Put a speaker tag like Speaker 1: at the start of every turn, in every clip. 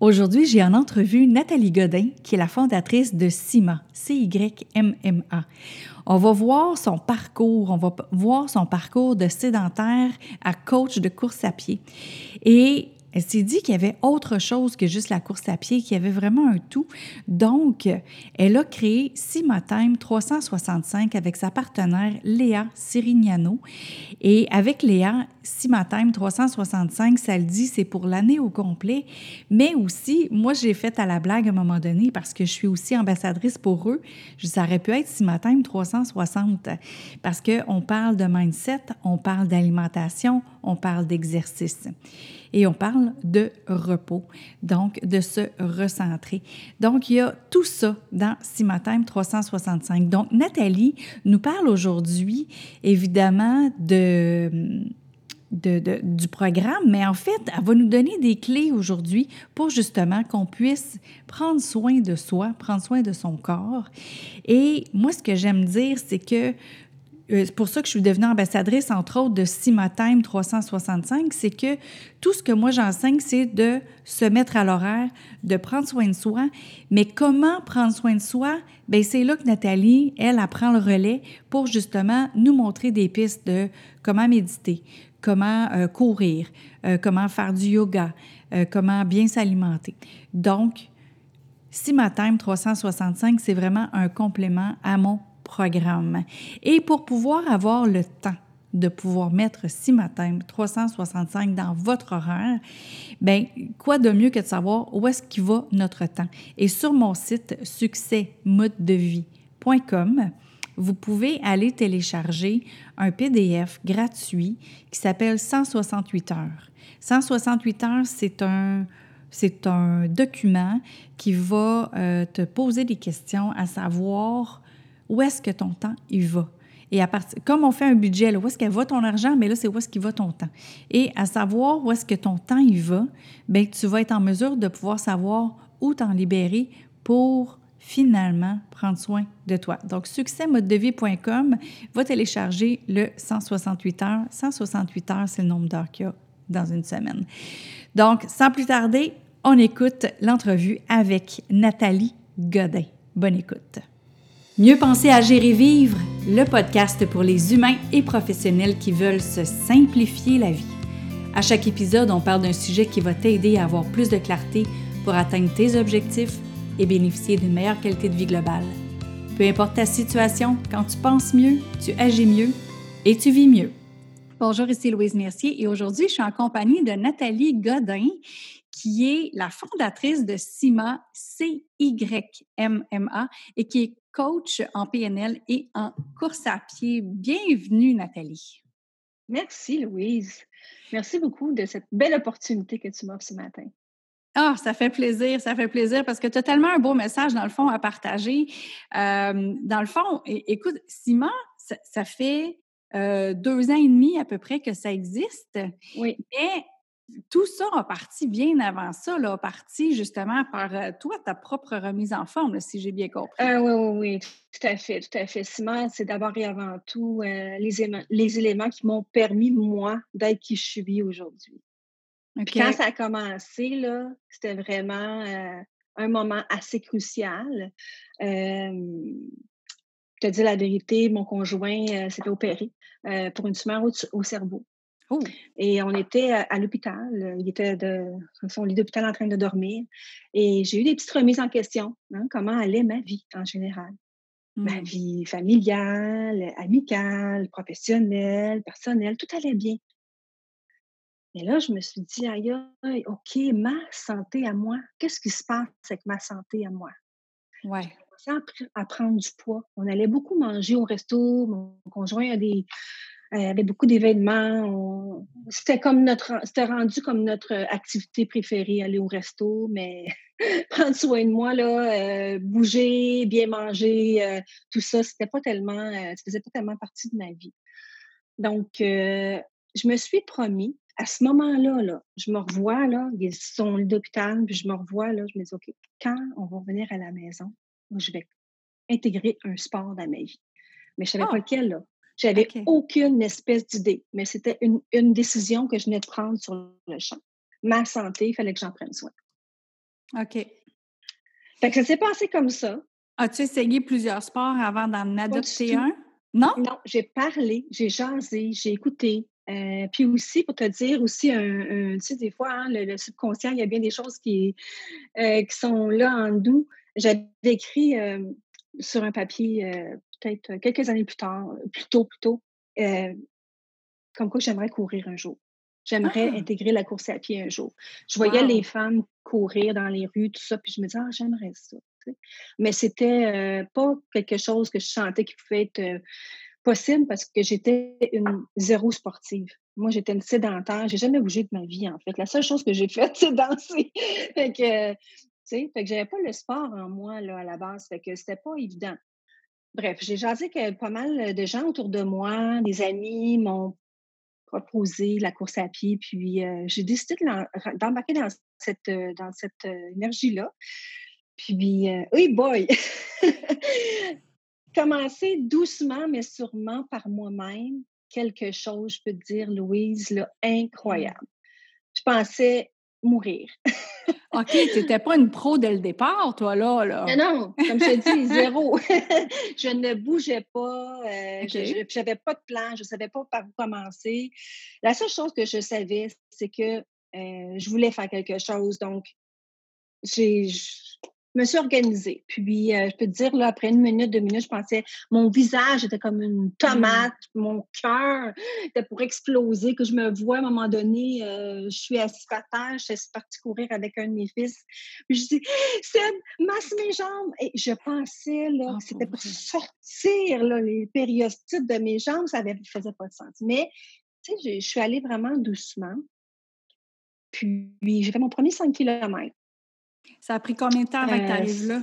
Speaker 1: Aujourd'hui, j'ai en entrevue Nathalie Godin, qui est la fondatrice de CIMA, C-Y-M-M-A. On va voir son parcours, on va voir son parcours de sédentaire à coach de course à pied. Et elle s'est dit qu'il y avait autre chose que juste la course à pied, qu'il y avait vraiment un tout. Donc, elle a créé Time 365 avec sa partenaire Léa Sirignano. Et avec Léa, Time 365, ça le dit, c'est pour l'année au complet. Mais aussi, moi, j'ai fait à la blague à un moment donné parce que je suis aussi ambassadrice pour eux. Ça aurait pu être Time 360 parce qu'on parle de mindset, on parle d'alimentation, on parle d'exercice et on parle de repos, donc de se recentrer. Donc, il y a tout ça dans Simatime 365. Donc, Nathalie nous parle aujourd'hui, évidemment, de... Du programme, mais en fait, elle va nous donner des clés aujourd'hui pour justement qu'on puisse prendre soin de soi, prendre soin de son corps. Et moi, ce que j'aime dire, c'est que c'est pour ça que je suis devenue ambassadrice, entre autres, de Simatime 365, c'est que tout ce que moi j'enseigne, c'est de se mettre à l'horaire, de prendre soin de soi. Mais comment prendre soin de soi? Bien, c'est là que Nathalie, elle, apprend le relais pour justement nous montrer des pistes de comment méditer, comment euh, courir, euh, comment faire du yoga, comment bien s'alimenter. Donc, Simatime 365, c'est vraiment un complément à mon programme. Et pour pouvoir avoir le temps de pouvoir mettre Simatem 365 dans votre horaire, ben quoi de mieux que de savoir où est-ce qu'il va notre temps? Et sur mon site succèsmodedevie.com, vous pouvez aller télécharger un PDF gratuit qui s'appelle 168 heures. 168 heures, c'est un c'est un document qui va euh, te poser des questions à savoir où est-ce que ton temps il va? Et à partir, comme on fait un budget, où est-ce qu'elle va ton argent, mais là, c'est où est-ce qu'il va ton temps. Et à savoir où est-ce que ton temps il va, bien, tu vas être en mesure de pouvoir savoir où t'en libérer pour finalement prendre soin de toi. Donc, succèsmodedevie.com va télécharger le 168 heures. 168 heures, c'est le nombre d'heures qu'il y a dans une semaine. Donc, sans plus tarder, on écoute l'entrevue avec Nathalie Godin. Bonne écoute. Mieux penser, à gérer vivre, le podcast pour les humains et professionnels qui veulent se simplifier la vie. À chaque épisode, on parle d'un sujet qui va t'aider à avoir plus de clarté pour atteindre tes objectifs et bénéficier d'une meilleure qualité de vie globale. Peu importe ta situation, quand tu penses mieux, tu agis mieux et tu vis mieux. Bonjour, ici Louise Mercier et aujourd'hui, je suis en compagnie de Nathalie Godin qui est la fondatrice de CIMA, C-Y-M-M-A, et qui est coach en PNL et en course à pied. Bienvenue, Nathalie.
Speaker 2: Merci, Louise. Merci beaucoup de cette belle opportunité que tu m'offres ce matin.
Speaker 1: Ah, ça fait plaisir, ça fait plaisir parce que tu as tellement un beau message, dans le fond, à partager. Euh, dans le fond, écoute, CIMA, ça, fait euh, deux ans et demi à peu près que ça existe.
Speaker 2: Oui.
Speaker 1: Mais tout ça a parti bien avant ça, là, a parti justement par euh, toi, ta propre remise en forme, si j'ai bien compris.
Speaker 2: Euh, oui, oui, oui, tout à fait, tout à fait. Simon, c'est d'abord et avant tout euh, les, éléments, les éléments qui m'ont permis, moi, d'être qui je suis aujourd'hui. Quand ça a commencé, là, c'était vraiment un moment assez crucial. je te dis la vérité, mon conjoint s'était opéré pour une tumeur au cerveau.
Speaker 1: Oh.
Speaker 2: Et on était à, l'hôpital. Il était de son lit d'hôpital en train de dormir. Et j'ai eu des petites remises en question. Hein, comment allait ma vie en général? Ma mmh. vie familiale, amicale, professionnelle, personnelle, tout allait bien. Et là, je me suis dit, aïe, OK, ma santé à moi, qu'est-ce qui se passe avec ma santé à moi?
Speaker 1: Ouais.
Speaker 2: J'ai commencé à prendre du poids. On allait beaucoup manger au resto. Mon conjoint a des, il y avait beaucoup d'événements. C'était comme notre, c'était rendu comme notre activité préférée, aller au resto, mais prendre soin de moi, là, euh, bouger, bien manger, euh, tout ça, c'était pas tellement, euh, ça faisait pas tellement partie de ma vie. Donc, je me suis promis, à ce moment-là, là, je me revois, là, ils sont d'hôpital, puis je me revois, là, je me dis, OK, quand on va revenir à la maison, je vais intégrer un sport dans ma vie. Mais je savais pas ah! lequel, là. J'avais aucune espèce d'idée, mais c'était une, une, décision que je venais de prendre sur le champ. Ma santé, il fallait que j'en prenne soin.
Speaker 1: OK.
Speaker 2: Fait que ça s'est passé comme ça.
Speaker 1: As-tu essayé plusieurs sports avant d'en adopter un? Non?
Speaker 2: Non, j'ai parlé, j'ai jasé, j'ai écouté. Euh, puis aussi, pour te dire aussi, un, tu sais, des fois, hein, le, subconscient, il y a bien des choses qui, euh, qui sont là en nous. J'avais écrit euh, sur un papier, peut-être quelques années plus tard, plus tôt, plus tôt, comme quoi j'aimerais courir un jour. J'aimerais ah! intégrer la course à pied un jour. Je voyais les femmes courir dans les rues, tout ça, puis je me disais, ah, j'aimerais ça. Mais c'était pas quelque chose que je sentais qui pouvait être possible parce que j'étais une zéro sportive. Moi, j'étais une sédentaire. J'ai jamais bougé de ma vie, en fait. La seule chose que j'ai faite, c'est danser. fait que, tu sais, fait que j'avais pas le sport en moi, là, à la base. Fait que c'était pas évident. Bref, j'ai jasé que pas mal de gens autour de moi, des amis m'ont proposé la course à pied. Puis euh, j'ai décidé d'embarquer dans cette, euh, dans cette euh, énergie-là. Puis, oui, boy! Commencer doucement, mais sûrement par moi-même, quelque chose, je peux te dire, Louise, là, mmh. incroyable. Je pensais mourir.
Speaker 1: OK, tu n'étais pas une pro dès le départ, toi, là. là?
Speaker 2: Non, comme je te dis, zéro. je ne bougeais pas, euh, je n'avais pas de plan, je ne savais pas par où commencer. La seule chose que je savais, c'est que euh, je voulais faire quelque chose. Donc, j'ai me suis organisée. Puis, euh, je peux te dire, là, après une minute, deux minutes, je pensais, mon visage était comme une tomate, mon cœur était pour exploser, que je me vois à un moment donné, euh, je suis assise par terre, je suis partie courir avec un de mes fils. Puis, je dis, Seb, masse mes jambes. Et je pensais, là, que c'était pour sortir, là, les périostites de mes jambes, ça ne faisait pas de sens. Mais, tu sais, je suis allée vraiment doucement. Puis, j'ai fait mon premier 5 km.
Speaker 1: Ça a pris combien de temps avant que tu arrives là?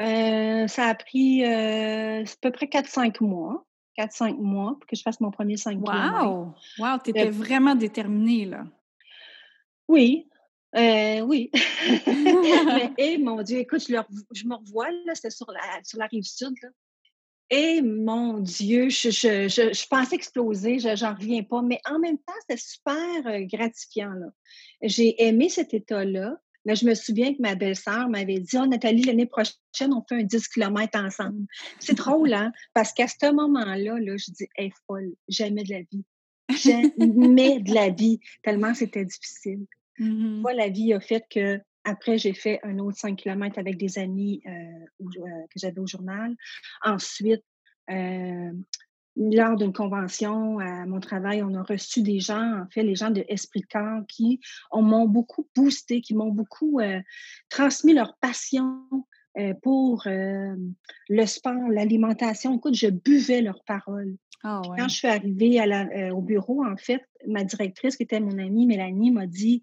Speaker 2: Euh, ça a pris euh, à peu près 4-5 mois. 4-5 mois pour que je fasse mon premier 5
Speaker 1: wow! Wow! Tu étais vraiment déterminée, là.
Speaker 2: Oui. Euh, oui. et mon Dieu, écoute, je, je me revois, là, c'était sur la, sur la rive sud, là. Et mon Dieu, je, je, je, pensais exploser, je n'en reviens pas, mais en même temps, c'était super gratifiant. J'ai aimé cet état-là. Mais je me souviens que ma belle-sœur m'avait dit Oh, Nathalie, l'année prochaine, on fait un 10 km ensemble. C'est drôle, hein? Parce qu'à ce moment-là, là, je dis Hey, folle, jamais de la vie. Jamais de la vie, tellement c'était difficile. Mm la vie a fait que après, j'ai fait un autre 5 km avec des amis euh, euh, que j'avais au journal. Ensuite, euh, lors d'une convention à mon travail, on a reçu des gens, en fait, les gens de Esprit Corps qui m'ont beaucoup boosté, qui m'ont beaucoup euh, transmis leur passion euh, pour euh, le sport, l'alimentation. Écoute, je buvais leurs paroles. Ah Quand je suis arrivée au bureau, en fait, ma directrice, qui était mon amie Mélanie, m'a dit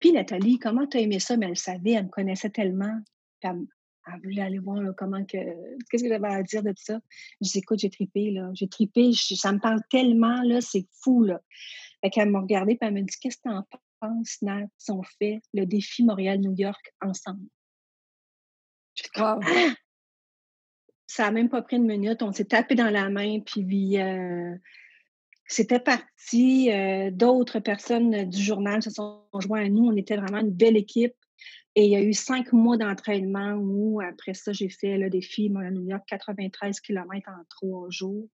Speaker 2: Puis Nathalie, comment tu as aimé ça? Mais elle savait, elle me connaissait tellement elle voulait aller voir comment que. Qu'est-ce que j'avais à dire de tout ça? Je dis, écoute, j'ai tripé, là. J'ai tripé, ça me parle tellement, là, c'est fou, là. Fait qu'elle m'a regardée et elle m'a dit, qu'est-ce que t'en penses, Nat, si on fait le défi Montréal-New York ensemble? Ah! Ça n'a même pas pris une minute. On s'est tapé dans la main, puis euh, c'était parti. Euh, d'autres personnes du journal se sont joints à nous. On était vraiment une belle équipe. Et il y a eu cinq mois d'entraînement où, après ça, j'ai fait le défi à New York, 93 km en trois jours.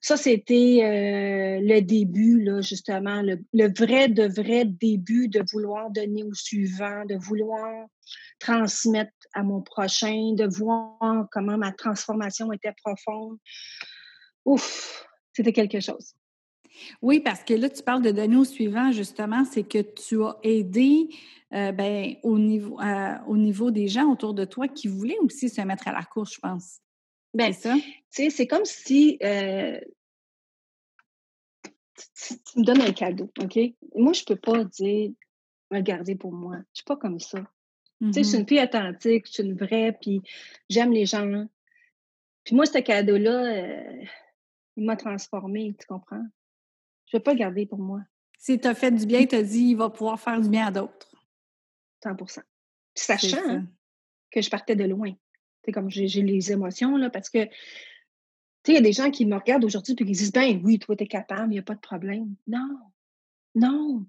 Speaker 2: Ça, c'était euh, le début, là, justement, le, vrai, de vrai début de vouloir donner au suivant, de vouloir transmettre à mon prochain, de voir comment ma transformation était profonde. Ouf, c'était quelque chose.
Speaker 1: Oui, parce que là, tu parles de donner au suivant, justement, c'est que tu as aidé euh, ben, au, niveau, euh, au niveau des gens autour de toi qui voulaient aussi se mettre à la course, je pense.
Speaker 2: Bien, ça? Tu sais, c'est comme si euh, tu, me donnes un cadeau, OK? Moi, je ne peux pas dire, regardez pour moi. Je ne suis pas comme ça. Tu sais, je suis mmh une fille authentique, je suis une vraie, puis j'aime les gens. Puis moi, ce cadeau-là, il m'a transformée, tu comprends? Je ne vais pas le garder pour moi.
Speaker 1: Si tu as fait du bien, tu as dit il va pouvoir faire du bien à d'autres.
Speaker 2: 100% Sachant que je partais de loin. C'est comme j'ai les émotions, là, parce que il y a des gens qui me regardent aujourd'hui et qui disent Ben oui, toi, tu es capable, il n'y a pas de problème. Non, non,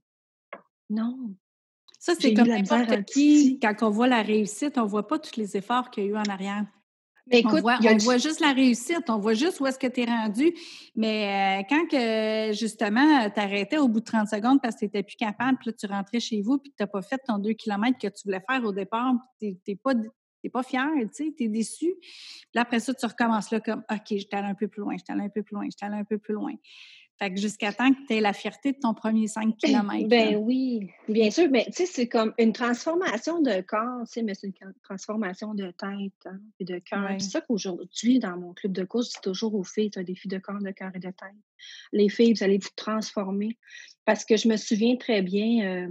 Speaker 2: non.
Speaker 1: Ça, c'est comme n'importe qui, quand on voit la réussite, on ne voit pas tous les efforts qu'il y a eu en arrière. Mais écoute, on voit, juste la réussite, on voit juste où est-ce que tu es rendu. Mais euh, quand que justement, tu arrêtais au bout de 30 secondes parce que tu n'étais plus capable, puis là, tu rentrais chez vous, puis tu n'as pas fait ton 2 km que tu voulais faire au départ, tu n'es pas, pas fier, tu sais, tu es déçu. Puis après ça, tu recommences là comme OK, j'étais allé un peu plus loin, j'étais allé un peu plus loin, j'étais allé un peu plus loin. Fait que jusqu'à temps que tu aies la fierté de ton premier 5 km.
Speaker 2: Ben oui, bien sûr. Mais tu sais, c'est comme une transformation de corps, tu sais, mais c'est une transformation de tête hein, et de cœur. C'est ça qu'aujourd'hui, dans mon club de course, c'est toujours aux filles, c'est un défi de corps, de cœur et de tête. Les filles, vous allez vous transformer. Parce que je me souviens très bien euh,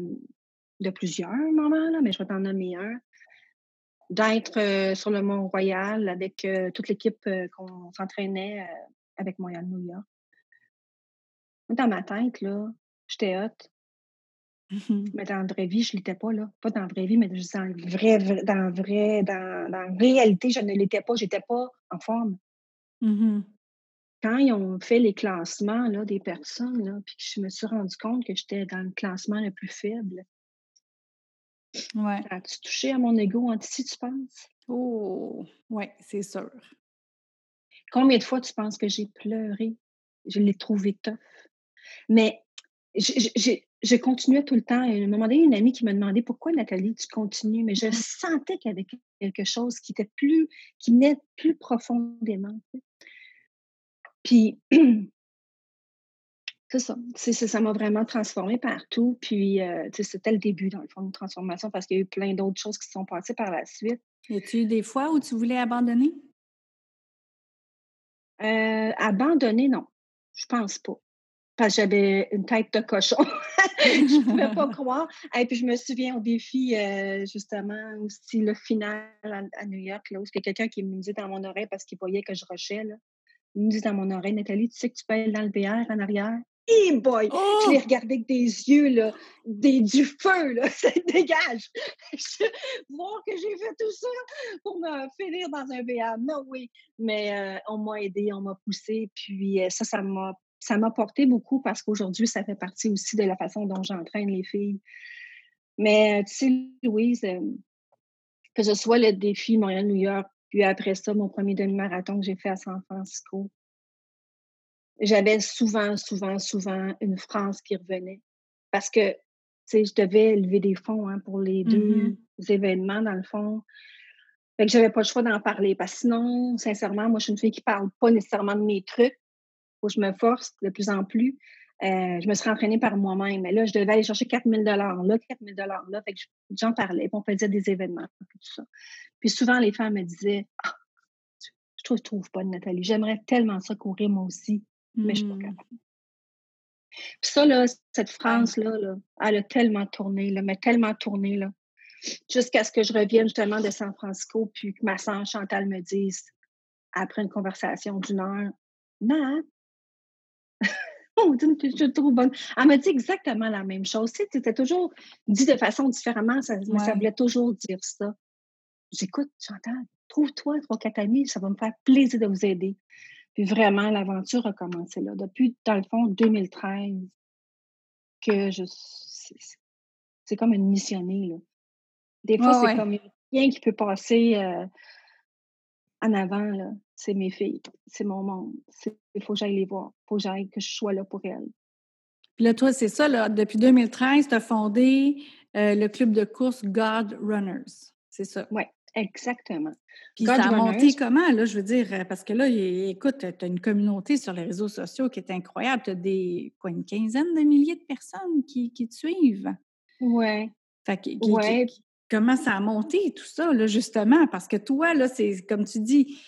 Speaker 2: de plusieurs moments, là, mais je vais t'en nommer un d'être euh, sur le Mont-Royal avec euh, toute l'équipe qu'on s'entraînait avec Montréal New York dans ma tête, là, j'étais hot. Mmh mais dans la vraie vie, je ne l'étais pas, là. Pas dans la vraie vie, mais juste dans la vraie, dans vrai, dans, dans la réalité, je ne l'étais pas. Je n'étais pas en forme.
Speaker 1: Mmh
Speaker 2: Quand ils ont fait les classements là, des personnes, là, puis que je me suis rendu compte que j'étais dans le classement le plus faible.
Speaker 1: Ouais.
Speaker 2: As-tu touché à mon ego anti, tu penses?
Speaker 1: Oh, oui, c'est sûr.
Speaker 2: Combien de fois tu penses que j'ai pleuré? Je l'ai trouvé tough. Mais j'ai continué tout le temps. Et à un moment donné, une amie qui m'a demandé pourquoi Nathalie, tu continues, mais je mmh sentais qu'il y avait quelque chose qui était plus, qui venait plus profondément. Puis, c'est ça. Ça m'a vraiment transformée partout. Puis, euh, c'était le début, dans le fond, de transformation parce qu'il y a eu plein d'autres choses qui se sont passées par la suite.
Speaker 1: Y a-tu eu des fois où tu voulais abandonner?
Speaker 2: Euh, abandonner, non. Je pense pas parce que j'avais une tête de cochon. je ne pouvais pas croire. Et puis, je me souviens au défi, euh, justement, aussi le final à, New York, là, où il y a quelqu'un qui me dit dans mon oreille parce qu'il voyait que je rushais. Là. Il me dit dans mon oreille, Nathalie, tu sais que tu peux aller dans le VR en arrière? Hey boy! Je l'ai oh! regardé avec des yeux, là, des, du feu, là, ça dégage! Voir que j'ai fait tout ça pour me finir dans un VR. Non, oui. Mais euh, on m'a aidé, on m'a poussé, puis euh, ça, ça m'a ça m'a porté beaucoup parce qu'aujourd'hui, ça fait partie aussi de la façon dont j'entraîne les filles. Mais tu sais, Louise, euh, que ce soit le défi Montréal-New York, puis après ça, mon premier demi-marathon que j'ai fait à San Francisco, j'avais souvent, souvent, souvent une phrase qui revenait. Parce que, tu sais, je devais lever des fonds hein, pour les deux mmh événements, dans le fond. Fait que j'avais pas le choix d'en parler. Parce que sinon, sincèrement, moi, je suis une fille qui parle pas nécessairement de mes trucs faut que je me force de plus en plus. Euh, je me suis entraînée par moi-même. Mais là, je devais aller chercher 4000 dollars là, 4000 dollars là. Fait que j'en parlais, puis on faisait des événements, tout ça. Puis souvent, les femmes me disaient ah, je trouve, je trouve pas de Nathalie. J'aimerais tellement ça courir moi aussi, mais je suis pas mmh. capable. Puis ça, là, cette France-là, là, elle a tellement tourné, là, mais tellement tourné, là, jusqu'à ce que je revienne justement de San Francisco, puis que ma sœur Chantal me dise, après une conversation d'une heure, non, je trouve bonne. Elle m'a dit exactement la même chose. Tu c'était toujours dit de façon différemment, ça me semblait toujours dire ça. J'écoute, j'entends, trouve-toi trois, quatre amis, ça va me faire plaisir de vous aider. Puis vraiment, l'aventure a commencé là. Depuis, dans le fond, 2013, que je. C'est comme une missionnée, là. Des fois, c'est comme rien qui peut passer euh, en avant, là c'est mes filles, c'est mon monde. Il faut que j'aille les voir, il faut que j'aille, que je sois là pour elles.
Speaker 1: Puis là, toi, c'est ça, là, depuis 2013, tu as fondé euh, le club de course God Runners. C'est ça?
Speaker 2: Oui, exactement.
Speaker 1: Puis ça a monté comment, là, je veux dire, euh, parce que là, écoute, tu as une communauté sur les réseaux sociaux qui est incroyable. Tu as des, quoi, une quinzaine de milliers de personnes qui, qui te suivent?
Speaker 2: Oui.
Speaker 1: ouais. Comment ça a monté, tout ça, justement? Parce que toi, là, c'est comme tu dis,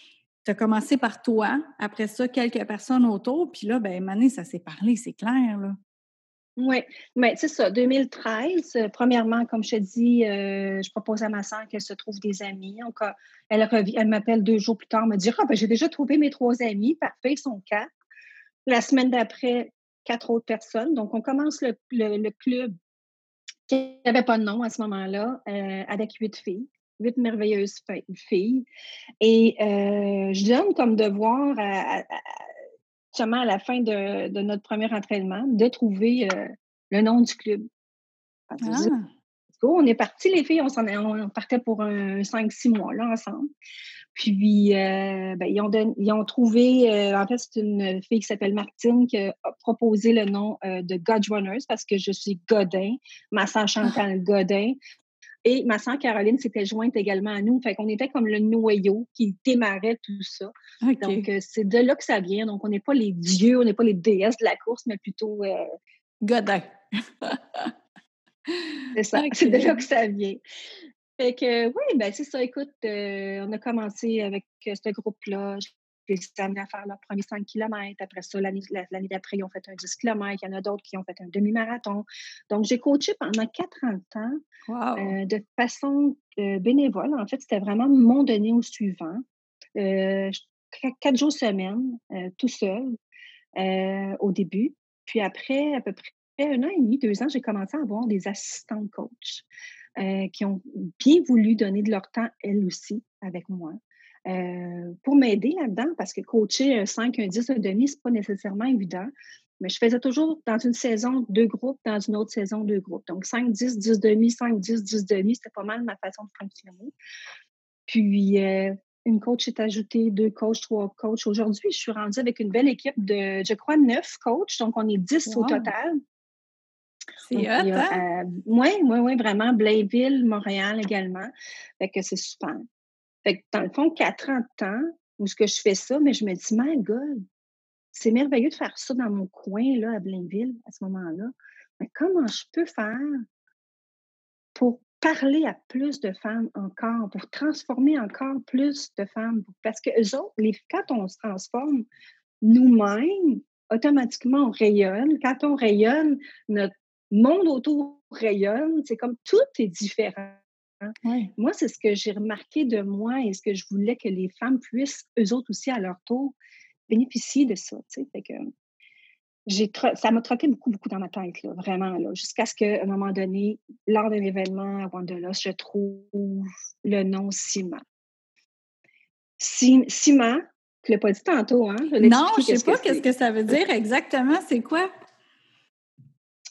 Speaker 1: tu as commencé par toi, après ça, quelques personnes autour, puis là, ben, Mané, ça s'est parlé, c'est clair, là.
Speaker 2: Oui, mais c'est ça, 2013, euh, premièrement, comme je te dis, euh, je propose à ma soeur qu'elle se trouve des amis. elle, elle m'appelle deux jours plus tard, me dit Ah, ben, j'ai déjà trouvé mes trois amis, parfait, ils sont quatre. La semaine d'après, quatre autres personnes. Donc, on commence le, club qui n'avait pas de nom à ce moment-là, euh, avec huit filles huit merveilleuses filles. Et euh, je donne comme devoir, à, à, la fin de, notre premier entraînement, de trouver euh, le nom du club. Go. On est partis, les filles, on, s'en, on partait pour un 5-6 mois là, ensemble. Puis, euh, ben, ils, ont ils, ont trouvé, euh, en fait, c'est une fille qui s'appelle Martine qui a proposé le nom euh, de God Runners parce que je suis Godin, ma sœur Chantal Godin. Et ma sœur Caroline s'était jointe également à nous. Fait qu'on était comme le noyau qui démarrait tout ça. Donc, c'est de là que ça vient. Donc, on n'est pas les dieux, on n'est pas les déesses de la course, mais plutôt.
Speaker 1: Godin.
Speaker 2: c'est ça. C'est de là que ça vient. Fait que oui, ben c'est ça. Écoute, euh, on a commencé avec euh, ce groupe-là. J'ai amené à faire leur premier 5 km. Après ça, l'année d'après, ils ont fait un 10 km. Il y en a d'autres qui ont fait un demi-marathon. Donc, j'ai coaché pendant 40 ans euh, de façon bénévole. En fait, c'était vraiment mon donné au suivant. quatre jours semaine, tout seul, au début. Puis après, à peu près un an et demi, deux ans, j'ai commencé à avoir des assistants coach. Euh, qui ont bien voulu donner de leur temps, elles aussi, avec moi, euh, pour m'aider là-dedans, parce que coacher un 5, un 10, un demi, ce n'est pas nécessairement évident. Mais je faisais toujours dans une saison deux groupes, dans une autre saison deux groupes. Donc 5, 10, 10 demi, 5, 10, 10 demi, c'était pas mal ma façon de fonctionner. Puis euh, une coach est ajoutée, deux coachs, trois coachs. Aujourd'hui, je suis rendue avec une belle équipe de, je crois, neuf coachs. Donc on est 10 au total.
Speaker 1: C'est hot,
Speaker 2: hein? Oui, oui, oui, vraiment. Blainville, Montréal également. Fait que c'est super. Fait que dans le fond, quatre ans de temps où ce que je fais ça, mais je me dis, my God, c'est merveilleux de faire ça dans mon coin, là, à Blainville, à ce moment-là. Mais comment je peux faire pour parler à plus de femmes encore, pour transformer encore plus de femmes? Parce que eux autres, les, quand on se transforme nous-mêmes, automatiquement, on rayonne. Quand on rayonne, notre monde autour rayonne. C'est comme tout est différent. Moi, c'est ce que j'ai remarqué de moi et ce que je voulais que les femmes puissent, eux autres aussi, à leur tour, bénéficier de ça. Fait que ça m'a troqué beaucoup, beaucoup dans ma tête, là, vraiment, là, jusqu'à ce qu'à un moment donné, lors d'un événement à Wanderlust, je trouve le nom Ciment. Ciment, tu ne l'as pas dit tantôt, hein?
Speaker 1: non, je ne sais pas qu'est-ce que ça veut dire exactement. C'est quoi?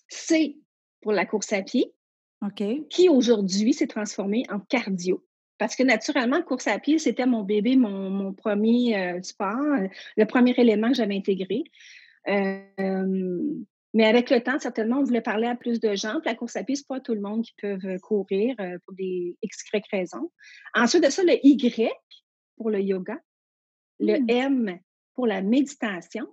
Speaker 2: C pour la course à pied,
Speaker 1: OK.
Speaker 2: qui aujourd'hui s'est transformé en cardio. Parce que naturellement, course à pied, c'était mon bébé, mon, premier euh, sport, le premier élément que j'avais intégré. Euh, mais avec le temps, certainement, on voulait parler à plus de gens. la course à pied, ce n'est pas tout le monde qui peut courir euh, pour des X, Y raisons. Ensuite de ça, le Y pour le yoga, le hmm. M pour la méditation,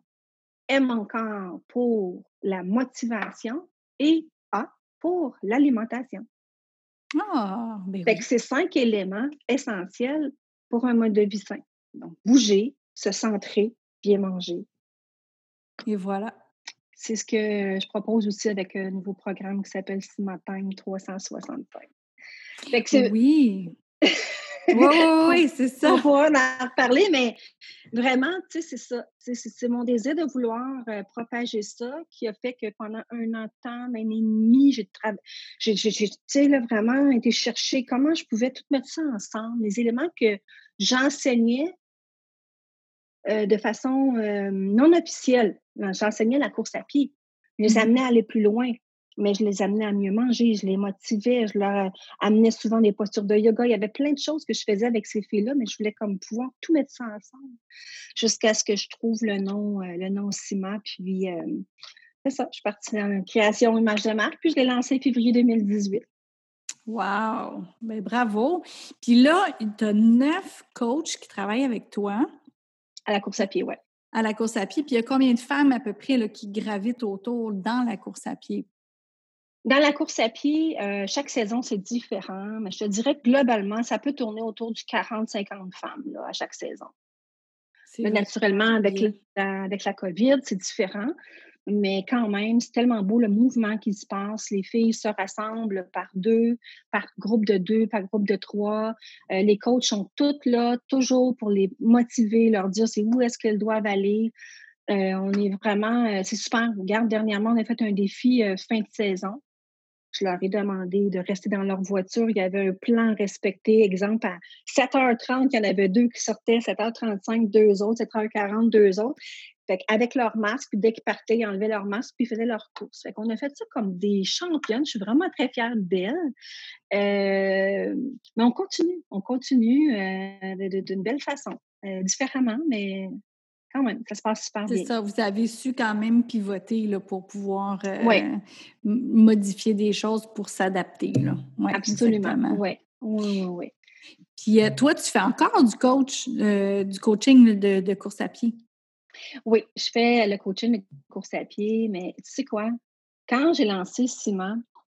Speaker 2: M encore pour la motivation et A pour l'alimentation.
Speaker 1: Ah, ben
Speaker 2: c'est cinq éléments essentiels pour un mode de vie sain. Donc, bouger, se centrer, bien manger.
Speaker 1: Et voilà.
Speaker 2: C'est ce que je propose aussi avec un nouveau programme qui s'appelle Time 365.
Speaker 1: oui. Oui, oui, c'est ça.
Speaker 2: On pourra en parler, mais vraiment, tu sais, c'est ça. C'est mon désir de vouloir euh, propager ça qui a fait que pendant un an de temps, un an et demi, j'ai vraiment été chercher comment je pouvais tout mettre ça ensemble, les éléments que j'enseignais euh, de façon euh, non officielle. J'enseignais la course à pied. Je les mmh amenais à aller plus loin mais je les amenais à mieux manger, je les motivais, je leur amenais souvent des postures de yoga. Il y avait plein de choses que je faisais avec ces filles-là, mais je voulais comme pouvoir tout mettre ça ensemble jusqu'à ce que je trouve le nom, euh, le nom Cima. Puis euh, c'est ça, je suis partie en création image de marque, puis je l'ai lancé en février 2018.
Speaker 1: Wow! Bien, bravo! Puis là, tu as neuf coachs qui travaillent avec toi.
Speaker 2: À la course à pied, oui.
Speaker 1: À la course à pied. Puis il y a combien de femmes à peu près là, qui gravitent autour dans la course à pied?
Speaker 2: Dans la course à pied, euh, chaque saison, c'est différent, mais je te dirais que globalement, ça peut tourner autour du 40-50 femmes là, à chaque saison. naturellement, avec la, avec la COVID, c'est différent, mais quand même, c'est tellement beau le mouvement qui se passe. Les filles se rassemblent par deux, par groupe de deux, par groupe de trois. Euh, les coachs sont toutes là, toujours pour les motiver, leur dire c'est où est-ce qu'elles doivent aller. Euh, on est vraiment, c'est super. Regarde, dernièrement, on a fait un défi fin de saison. Je leur ai demandé de rester dans leur voiture. Il y avait un plan respecté. Exemple, à 7h30, il y en avait deux qui sortaient, 7h35, deux autres, 7h40, deux autres. Fait avec leur masque, puis dès qu'ils partaient, ils enlevaient leur masque, puis ils faisaient leur course. Fait qu'on a fait ça comme des championnes. Je suis vraiment très fière d'elles. Euh, mais on continue, on continue euh, d'une belle façon, euh, différemment, mais quand même, ça se passe super bien.
Speaker 1: C'est ça, vous avez su quand même pivoter là, pour pouvoir modifier des choses pour s'adapter.
Speaker 2: Ouais, Absolument, oui. Oui, oui,
Speaker 1: Puis toi, tu fais encore du coach, du coaching de course à pied?
Speaker 2: Oui, je fais le coaching de course à pied, mais tu sais quoi? Quand j'ai lancé Ciment,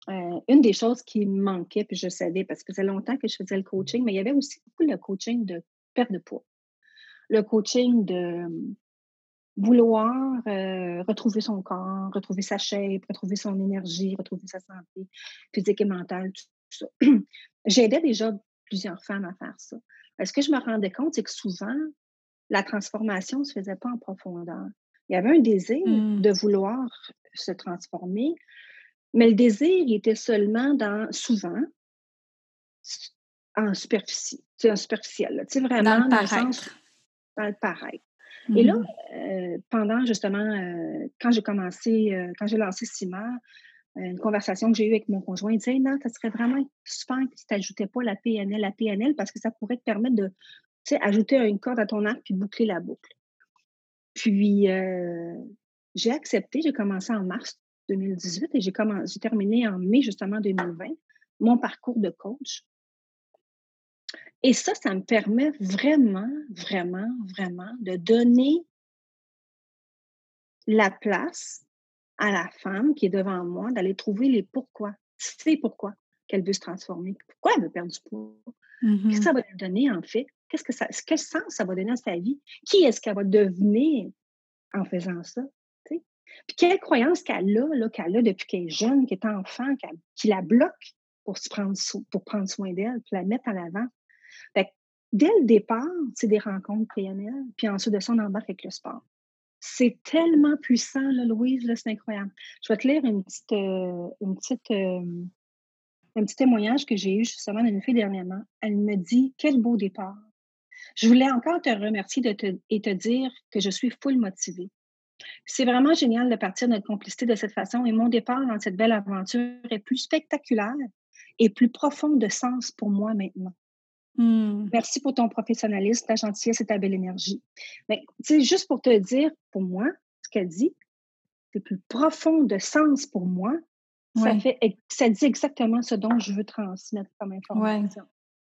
Speaker 2: euh, une des choses qui me manquait, puis je savais, parce que ça faisait longtemps que je faisais le coaching, mais il y avait aussi beaucoup le coaching de perte de poids. Le coaching de vouloir euh, retrouver son corps, retrouver sa shape, retrouver son énergie, retrouver sa santé physique et mentale, tout ça. J'aidais déjà plusieurs femmes à faire ça. Ce que je me rendais compte, c'est que souvent, la transformation ne se faisait pas en profondeur. Il y avait un désir mmh. de vouloir se transformer, mais le désir était seulement dans, souvent, en superficie, en superficiel, tu sais, vraiment
Speaker 1: dans le paraître.
Speaker 2: Dans, le paraître. Et là, mmh. euh, pendant justement, euh, quand j'ai commencé, euh, quand j'ai lancé Cima, une conversation que j'ai eue avec mon conjoint, il disait Non, ça serait vraiment super que tu n'ajoutais pas la PNL, la PNL, parce que ça pourrait te permettre de ajouter une corde à ton arc puis boucler la boucle. Puis, j'ai accepté, j'ai commencé en mars 2018 et j'ai terminé en mai justement 2020 mon parcours de coach. Et ça, ça me permet vraiment, vraiment, vraiment de donner la place à la femme qui est devant moi d'aller trouver les pourquoi. C'est pourquoi qu'elle veut se transformer. Pourquoi elle veut perdre du poids? Qu'est-ce que mmh ça va lui donner, en fait? Qu'est-ce que ça, quel sens ça va donner à sa vie? Qui est-ce qu'elle va devenir en faisant ça? Puis quelle croyance qu'elle a, là, qu'elle a depuis qu'elle est jeune, qu'elle est enfant, qui la bloque pour, se prendre, pour prendre soin d'elle, puis la mettre en avant. Dès le départ, c'est des rencontres PNL, puis ensuite de ça, on embarque avec le sport. C'est tellement puissant, Louise, c'est incroyable. Je vais te lire euh, euh, un petit témoignage que j'ai eu justement d'une fille dernièrement. Elle me dit Quel beau départ. Je voulais encore te remercier et te dire que je suis full motivée. C'est vraiment génial de partir de notre complicité de cette façon et mon départ dans cette belle aventure est plus spectaculaire et plus profond de sens pour moi maintenant. Hmm. Merci pour ton professionnalisme, ta gentillesse et ta belle énergie. Mais c'est juste pour te dire, pour moi, ce qu'elle dit, c'est plus profond de sens pour moi. Ça, fait, ça dit exactement ce dont je veux transmettre comme information.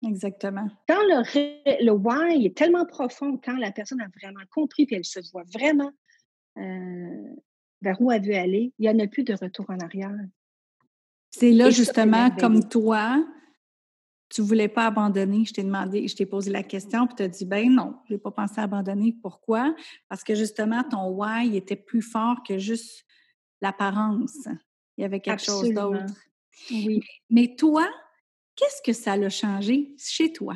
Speaker 1: Exactement.
Speaker 2: Quand le, le why est tellement profond, quand la personne a vraiment compris et elle se voit vraiment euh, vers où elle veut aller, il n'y en a plus de retour en arrière.
Speaker 1: C'est là, justement, comme toi, tu ne voulais pas abandonner. Je t'ai demandé, je t'ai posé la question, puis tu as dit, ben non, je n'ai pas pensé abandonner. Pourquoi? Parce que justement, ton why était plus fort que juste l'apparence. Il y avait quelque chose d'autre.
Speaker 2: Oui.
Speaker 1: Mais toi, Qu'est-ce que ça a changé chez toi?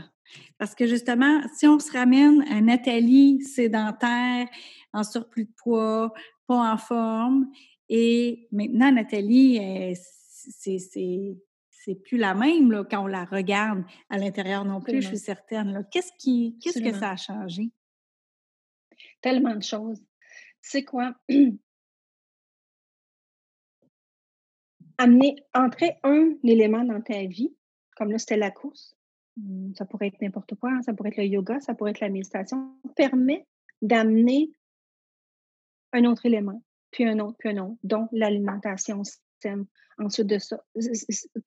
Speaker 1: Parce que justement, si on se ramène à Nathalie sédentaire, en surplus de poids, pas en forme, et maintenant Nathalie, c'est plus la même là, quand on la regarde à l'intérieur non plus, je suis certaine. Qu'est-ce qui, qu'est-ce que ça a changé?
Speaker 2: Tellement de choses. C'est quoi? Amener, entrer un élément dans ta vie comme là, c'était la course. Mmh, ça pourrait être n'importe quoi, hein, ça pourrait être le yoga, ça pourrait être la méditation. permet d'amener un autre élément, puis un autre, puis un autre, dont l'alimentation Ensuite de ça,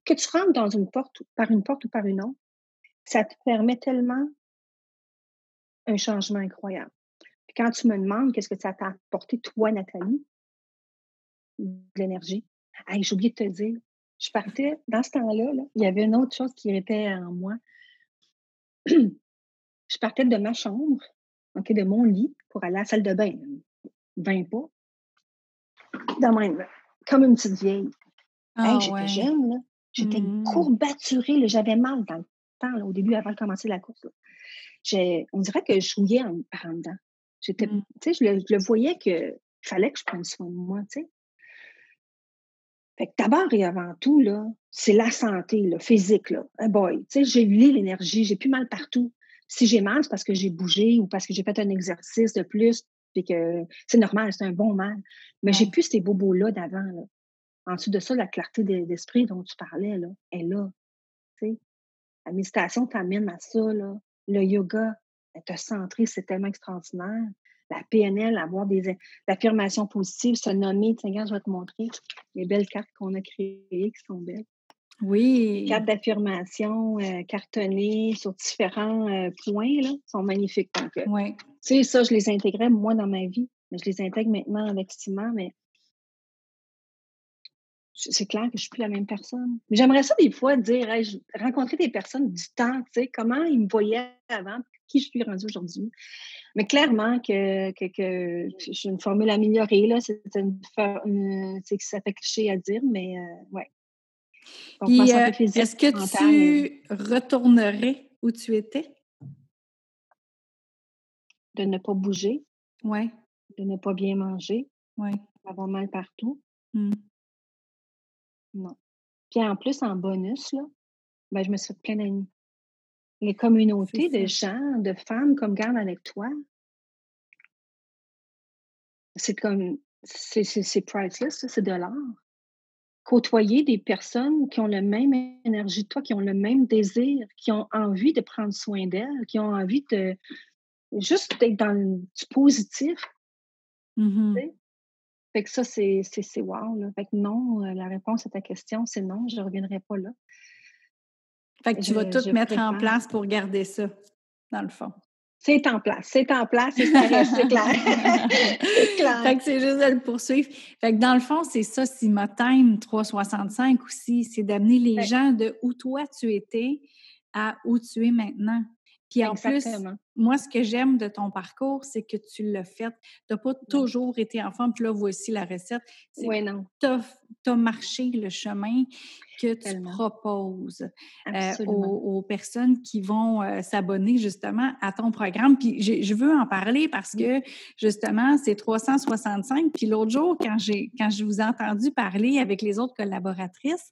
Speaker 2: que tu rentres dans une porte, par une porte ou par une autre, ça te permet tellement un changement incroyable. Puis quand tu me demandes qu'est-ce que ça t'a apporté, toi, Nathalie, de l'énergie. j'ai oublié de te dire, je partais, dans ce temps-là, il y avait une autre chose qui était en moi. je partais de ma chambre, de mon lit, pour aller à la salle de bain. 20 pas. Dans même, comme une petite vieille. Ah, j'étais jeune, là. J'étais mmh. courbaturée, j'avais mal dans le temps, au début, avant de commencer la course. On dirait que je jouais en, par dedans. J'étais, mmh. je, le, je le voyais qu'il fallait que je prenne soin de moi, tu sais. Fait que d'abord et avant tout, là, c'est la santé, là, physique, là. boy, tu sais, j'ai eu l'énergie, j'ai plus mal partout. Si j'ai mal, c'est parce que j'ai bougé ou parce que j'ai fait un exercice de plus. Puis que c'est normal, c'est un bon mal. Mais j'ai plus ces bobos-là d'avant. Là. En dessous de ça, la clarté d'esprit dont tu parlais, là, est là. La méditation t'amène à ça. Là. Le yoga, te centrer, c'est tellement extraordinaire. La PNL, avoir des affirmations positives, se nommer, tiens, je vais te montrer les belles cartes qu'on a créées qui sont belles.
Speaker 1: Oui.
Speaker 2: Cartes d'affirmation euh, cartonnées sur différents euh, points, là, sont magnifiques. Donc, euh,
Speaker 1: oui.
Speaker 2: Tu sais, ça, je les intégrais moi dans ma vie. Mais je les intègre maintenant avec Simon, mais c'est clair que je ne suis plus la même personne. Mais j'aimerais ça des fois dire, rencontrer des personnes du temps, tu sais, comment ils me voyaient avant, qui je suis rendue aujourd'hui. Mais clairement que, que, que j'ai une formule améliorée, là, c'est une, ça fait cliché à dire, mais euh, ouais.
Speaker 1: Euh, est-ce que tu retournerais où tu étais?
Speaker 2: De ne pas bouger.
Speaker 1: Oui.
Speaker 2: De ne pas bien manger.
Speaker 1: Oui.
Speaker 2: D'avoir mal partout.
Speaker 1: Mmh.
Speaker 2: Non. Puis en plus, en bonus, là, ben, je me suis fait plein d'amis. Les communautés de gens, de femmes comme Garde avec toi, c'est comme, c'est priceless, c'est de l'art. Côtoyer des personnes qui ont la même énergie que toi, qui ont le même désir, qui ont envie de prendre soin d'elles, qui ont envie de juste d'être dans du positif.
Speaker 1: Mmh
Speaker 2: fait que ça, c'est wow. Là. Fait que non, euh, la réponse à ta question, c'est non, je ne reviendrai pas là.
Speaker 1: Fait que tu vas tout mettre en place pour garder ça, dans le fond.
Speaker 2: C'est en place, c'est en place et ça reste, c'est clair. c'est clair.
Speaker 1: Fait que c'est juste de le poursuivre. Fait que dans le fond, c'est ça, Sima Time 365 aussi, c'est d'amener les gens de où toi tu étais à où tu es maintenant. Puis en plus, moi, ce que j'aime de ton parcours, c'est que tu l'as fait. Tu n'as pas toujours été enfant, puis là, voici la recette.
Speaker 2: Oui, non.
Speaker 1: Tu as, marché le chemin que tu proposes euh, aux, personnes qui vont euh, s'abonner justement à ton programme. Puis je veux en parler parce que justement, c'est 365. Puis l'autre jour, quand, quand je vous ai entendu parler avec les autres collaboratrices,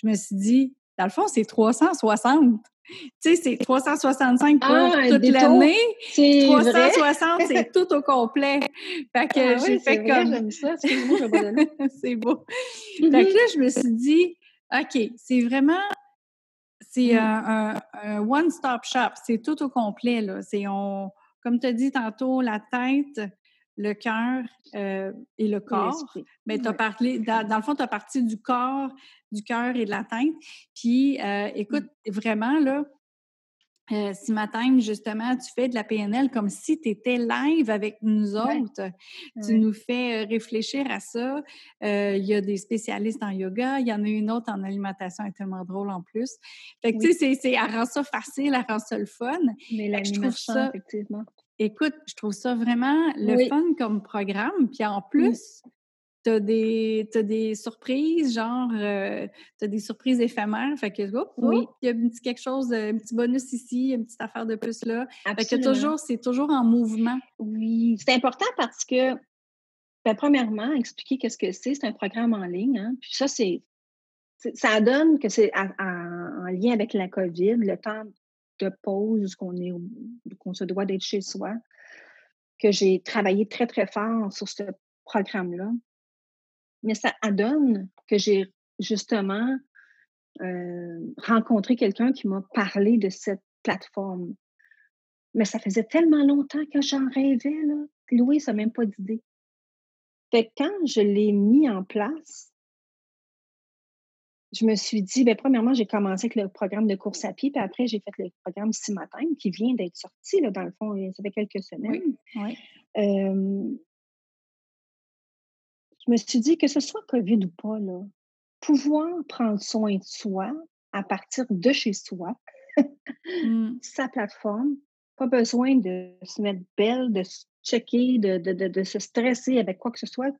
Speaker 1: je me suis dit, dans le fond, c'est 360. Tu sais, c'est 365 pour ah, toute l'année. 360, c'est tout au complet. Fait que
Speaker 2: ah
Speaker 1: j'ai fait comme.
Speaker 2: J'aime ça. c'est
Speaker 1: beau. Fait que là, je me suis dit, OK, c'est vraiment. C'est mm. un, one-stop shop. C'est tout au complet. Là. C'est on, comme tu as dit tantôt, la tête, le cœur euh, et le corps. Mais tu as parlé, dans, le fond, tu as parti du corps, du cœur et de la tête. Puis, euh, écoute, mmh. vraiment, là, euh, si matin, justement, tu fais de la PNL comme si tu étais live avec nous autres. Tu nous fais réfléchir à ça. Il y a des spécialistes en yoga, il y en a une autre en alimentation, elle est tellement drôle en plus. Fait que, tu sais, elle rend ça facile, elle rend ça le fun.
Speaker 2: Mais l'animation, effectivement.
Speaker 1: Écoute, je trouve ça vraiment le fun comme programme. Puis en plus, tu as des, des surprises, genre, euh, tu as des surprises éphémères. Fait que, oui. il y a un petit quelque chose, un petit bonus ici, une petite affaire de plus là. Fait que toujours, c'est toujours en mouvement.
Speaker 2: Oui, c'est important parce que, ben, premièrement, expliquer qu'est-ce que c'est. C'est un programme en ligne. Hein. Puis ça, c'est ça donne que c'est en lien avec la COVID, le temps de pause, qu'on est qu'on se doit d'être chez soi, que j'ai travaillé très, très fort sur ce programme-là. Mais ça donne que j'ai justement euh, rencontré quelqu'un qui m'a parlé de cette plateforme. Mais ça faisait tellement longtemps que j'en rêvais, là. Louis n'a même pas d'idée. Fait quand je l'ai mis en place, je me suis dit, bien, premièrement, j'ai commencé avec le programme de course à pied, puis après, j'ai fait le programme six matin qui vient d'être sorti, là, dans le fond, ça fait quelques semaines.
Speaker 1: Oui.
Speaker 2: je me suis dit que ce soit COVID ou pas, là, pouvoir prendre soin de soi à partir de chez soi, mmh. sa plateforme, pas besoin de se mettre belle, de se checker, de, de, de se stresser avec quoi que ce soit.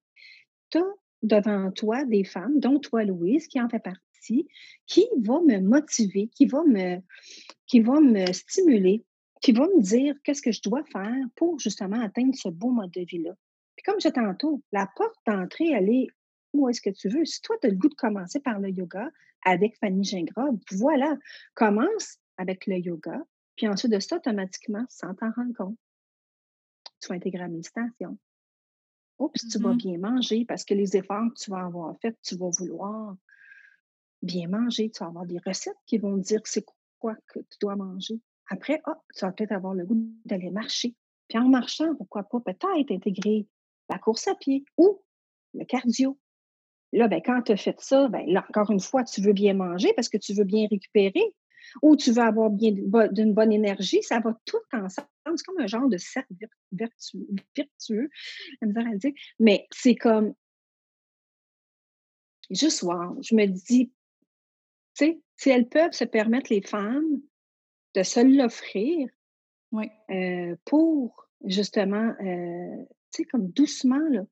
Speaker 2: Tu as devant toi des femmes, dont toi, Louise, qui en fait partie qui va me motiver, qui va me, qui me stimuler, qui va me dire qu'est-ce que je dois faire pour justement atteindre ce beau mode de vie-là. Puis comme je tantôt, la porte d'entrée, elle est où est-ce que tu veux. Si toi, tu as le goût de commencer par le yoga avec Fanny Gingras, voilà, commence avec le yoga, puis ensuite de ça, automatiquement, sans t'en rendre compte, tu vas intégrer la méditation. Oups, tu vas mm-hmm. bien manger parce que les efforts que tu vas avoir faits, tu vas vouloir bien manger. Tu vas avoir des recettes qui vont dire c'est quoi que tu dois manger. Après, oh, tu vas peut-être avoir le goût d'aller marcher. Puis en marchant, pourquoi pas peut-être intégrer la course à pied ou le cardio. Là, ben, quand tu as fait ça, ben, là, encore une fois, tu veux bien manger parce que tu veux bien récupérer ou tu veux avoir bien d'une bonne énergie, ça va tout ensemble. C'est comme un genre de cercle vertueux, virtueux, Mais c'est comme, juste voir, je me dis, tu sais, si elles peuvent se permettre, les femmes, de se l'offrir
Speaker 1: oui.
Speaker 2: Euh, pour justement, euh, tu sais, comme doucement, là,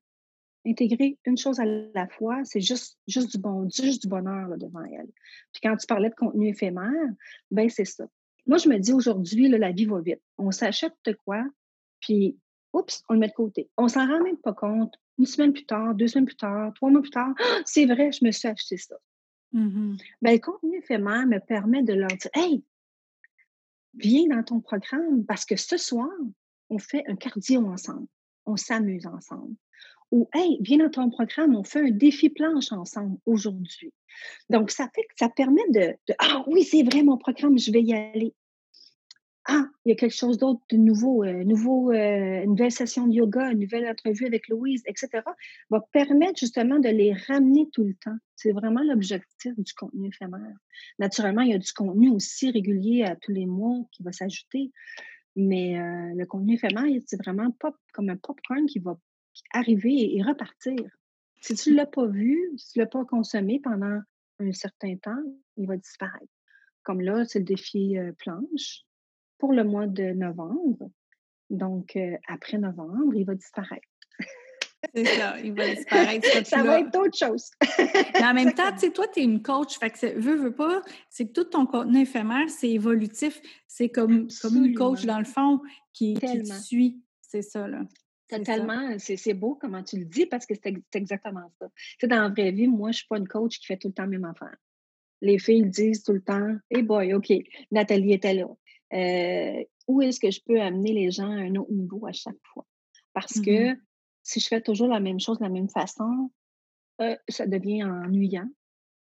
Speaker 2: intégrer une chose à la fois, c'est juste, juste du bon, juste du bonheur devant elle. Puis quand tu parlais de contenu éphémère, ben c'est ça. Moi, je me dis aujourd'hui, la vie va vite. On s'achète de quoi, puis oups, on le met de côté. On s'en rend même pas compte. Une semaine plus tard, deux semaines plus tard, trois mois plus tard, «Ah, c'est vrai, je me suis acheté ça.
Speaker 1: Mmh
Speaker 2: ben, le contenu éphémère me permet de leur dire Hey, viens dans ton programme parce que ce soir, on fait un cardio ensemble. On s'amuse ensemble ou Hey, viens dans ton programme, on fait un défi planche ensemble aujourd'hui. Donc, ça fait que ça permet de, Ah oui, c'est vrai, mon programme, je vais y aller. Ah, il y a quelque chose d'autre de nouveau, euh, nouveau euh, une nouvelle session de yoga, une nouvelle entrevue avec Louise, etc., va permettre justement de les ramener tout le temps. C'est vraiment l'objectif du contenu éphémère. Naturellement, il y a du contenu aussi régulier à tous les mois qui va s'ajouter, mais euh, le contenu éphémère, c'est vraiment pop, comme un popcorn qui va arriver et repartir. Si tu ne l'as pas vu, si tu ne l'as pas consommé pendant un certain temps, il va disparaître. Comme là, c'est le défi euh, planche pour le mois de novembre. Donc, euh, après novembre, il va disparaître.
Speaker 1: C'est ça, il va disparaître.
Speaker 2: ça va être d'autres choses.
Speaker 1: Mais en même temps, tu sais, toi, tu es une coach, fait que veux, veux pas, c'est que tout ton contenu éphémère, c'est évolutif. C'est comme, comme une coach, dans le fond, qui, qui te suit. C'est ça, là.
Speaker 2: Totalement, c'est beau comment tu le dis parce que c'est exactement ça. Tu dans la vraie vie, moi, je ne suis pas une coach qui fait tout le temps la même affaire. Les filles disent tout le temps Hey boy, OK, Nathalie était là. Euh, où est-ce que je peux amener les gens à un autre niveau à chaque fois? Parce que si je fais toujours la même chose de la même façon, euh, ça devient ennuyant.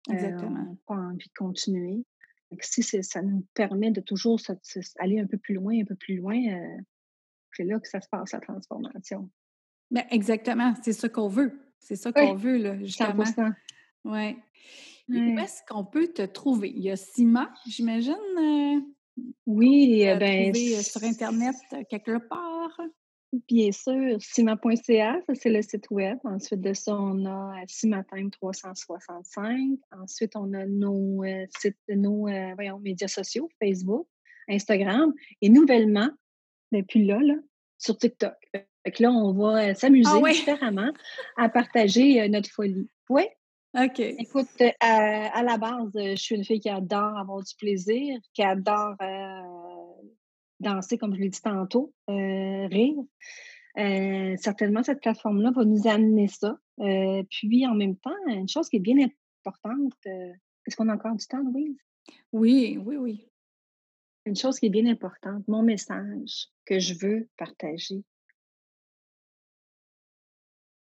Speaker 1: Euh, exactement.
Speaker 2: pas envie de continuer. si ça nous permet de toujours aller un peu plus loin, un peu plus loin, c'est là que ça se passe, la transformation.
Speaker 1: Bien, exactement, c'est ça qu'on veut. C'est ça qu'on veut, là, justement. 100%. Oui. Où est-ce qu'on peut te trouver? Il y a Sima, j'imagine? Euh,
Speaker 2: oui, euh, bien.
Speaker 1: Euh, sur Internet quelque part?
Speaker 2: Bien sûr, cima.ca, ça c'est le site web. Ensuite de ça, on a Cimatime 365. Ensuite, on a nos, sites, nos voyons, médias sociaux, Facebook, Instagram. Et nouvellement, depuis là, là, sur TikTok. Fait que là, on va euh, s'amuser ah différemment à partager euh, notre folie. Oui.
Speaker 1: OK.
Speaker 2: Écoute, euh, à, la base, je suis une fille qui adore avoir du plaisir, qui adore danser, comme je l'ai dit tantôt, rire. certainement, cette plateforme-là va nous amener ça. puis, en même temps, une chose qui est bien importante, est-ce qu'on a encore du temps, Louise?
Speaker 1: Oui, oui, oui
Speaker 2: une chose qui est bien importante, mon message que je veux partager.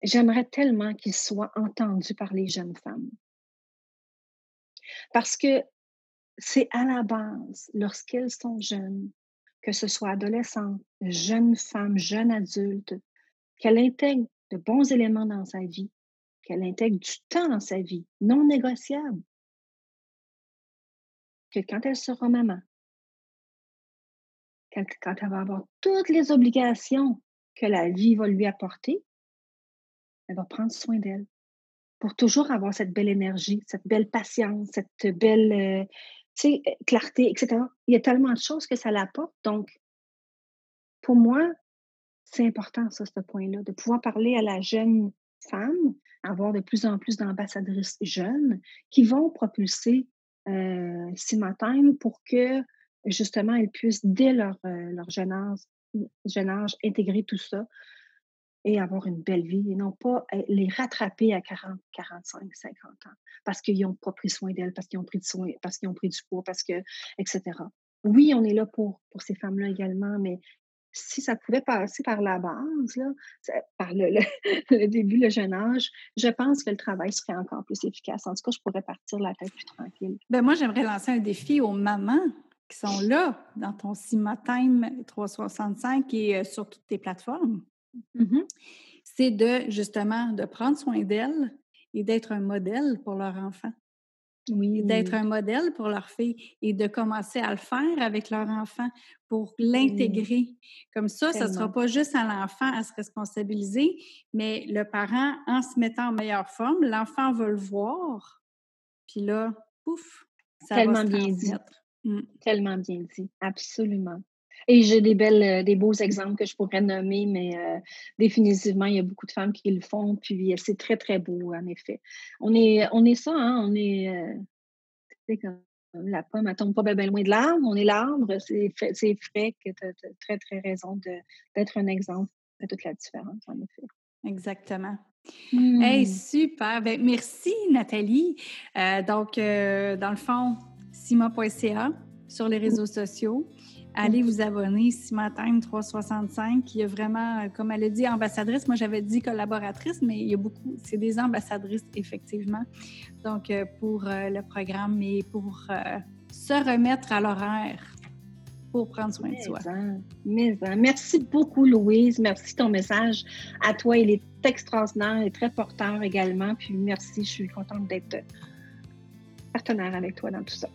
Speaker 2: J'aimerais tellement qu'il soit entendu par les jeunes femmes. Parce que c'est à la base, lorsqu'elles sont jeunes, que ce soit adolescentes, jeunes femmes, jeunes adultes, qu'elles intègrent de bons éléments dans sa vie, qu'elle intègre du temps dans sa vie, non négociable. Que quand elle sera maman, quand, elle va avoir toutes les obligations que la vie va lui apporter, elle va prendre soin d'elle pour toujours avoir cette belle énergie, cette belle patience, cette belle euh, euh, clarté, etc. Il y a tellement de choses que ça l'apporte. Donc, pour moi, c'est important, ça, ce point-là, de pouvoir parler à la jeune femme, avoir de plus en plus d'ambassadrices jeunes qui vont propulser euh, matin pour que justement, elles puissent, dès leur, euh, leur jeune, âge, jeune âge, intégrer tout ça et avoir une belle vie et non pas eh, les rattraper à 40, 45, 50 ans parce qu'ils n'ont pas pris soin d'elles, parce qu'ils ont pris de soin, parce qu'ils ont pris du poids, parce que, etc. Oui, on est là pour, ces femmes-là également, mais si ça pouvait passer par la base, là, par le, le, début, le jeune âge, je pense que le travail serait encore plus efficace. En tout cas, je pourrais partir la tête plus tranquille.
Speaker 1: Ben moi, j'aimerais lancer un défi aux mamans qui sont là dans ton Cima Time 365 et euh, sur toutes tes plateformes. Mm-hmm. C'est de justement de prendre soin d'elles et d'être un modèle pour leur enfant. Oui. D'être un modèle pour leur fille et de commencer à le faire avec leur enfant pour l'intégrer. Comme ça, ce ne sera pas juste à l'enfant à se responsabiliser, mais le parent, en se mettant en meilleure forme, l'enfant va le voir. Puis là, pouf,
Speaker 2: ça Tellement va se. Mmh. Tellement bien dit, absolument. Et j'ai des belles, euh, des beaux exemples que je pourrais nommer, mais euh, définitivement, il y a beaucoup de femmes qui le font, puis euh, c'est très, très beau, en effet. On est, on est ça, hein, on est, comme la pomme, elle tombe pas bien, loin de l'arbre, on est l'arbre, c'est frais que tu as, très, très raison d'être un exemple de toute la différence, en effet.
Speaker 1: Exactement. Hey, mmh. super. Ben, merci, Nathalie. donc, dans le fond, cima.ca sur les réseaux sociaux. Allez vous abonner, Time 365. Il y a vraiment, comme elle a dit, ambassadrice. Moi, j'avais dit collaboratrice, mais il y a beaucoup, c'est des ambassadrices, effectivement. Donc, euh, pour euh, le programme et pour euh, se remettre à l'horaire pour prendre soin de soi.
Speaker 2: Merci beaucoup, Louise. Merci ton message à toi. Il est extraordinaire et très porteur également. Puis merci, je suis contente d'être partenaire avec toi dans tout ça.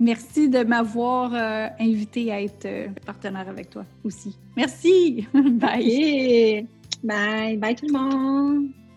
Speaker 1: Merci de m'avoir euh, invité à être euh, partenaire avec toi aussi. Merci.
Speaker 2: Bye. Bye. Bye tout le monde.